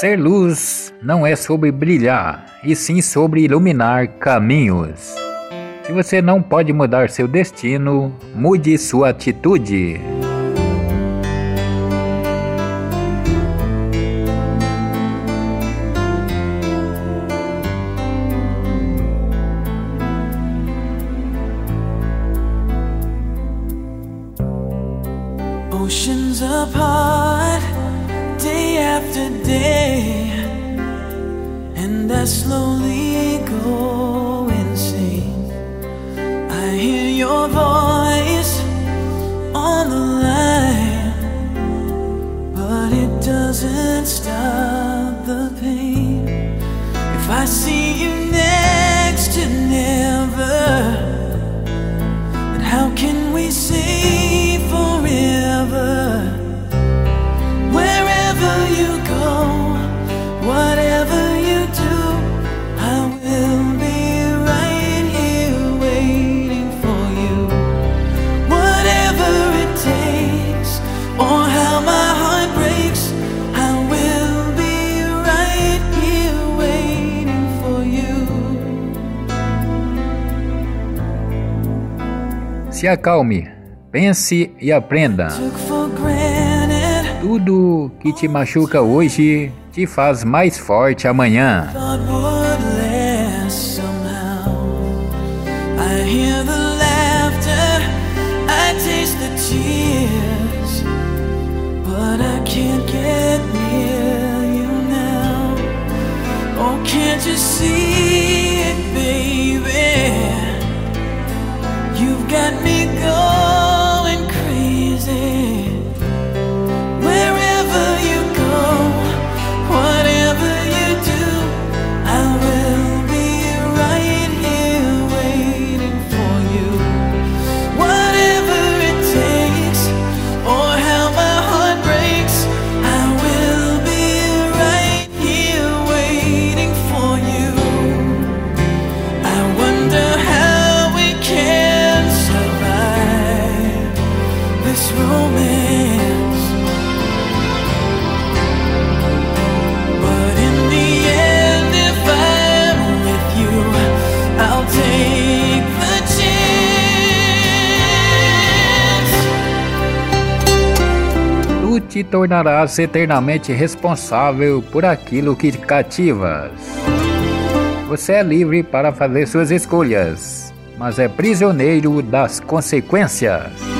Ser luz não é sobre brilhar, e sim sobre iluminar caminhos. Se você não pode mudar seu destino, mude sua atitude. Oceans apart, after day, and I slowly go insane. I hear your voice on the line, but it doesn't stop the pain. If I see you Se acalme, pense e aprenda. Tudo que te machuca hoje te faz mais forte amanhã. thought would last somehow. I hear the laughter, I taste the tears, but I can't get near you now. Oh, can't you see it, baby? Get me. This romance. But in the end, if I'm with you, I'll take the chance. Tu te tornarás eternamente responsável por aquilo que cativas. Você é livre para fazer suas escolhas, mas é prisioneiro das consequências.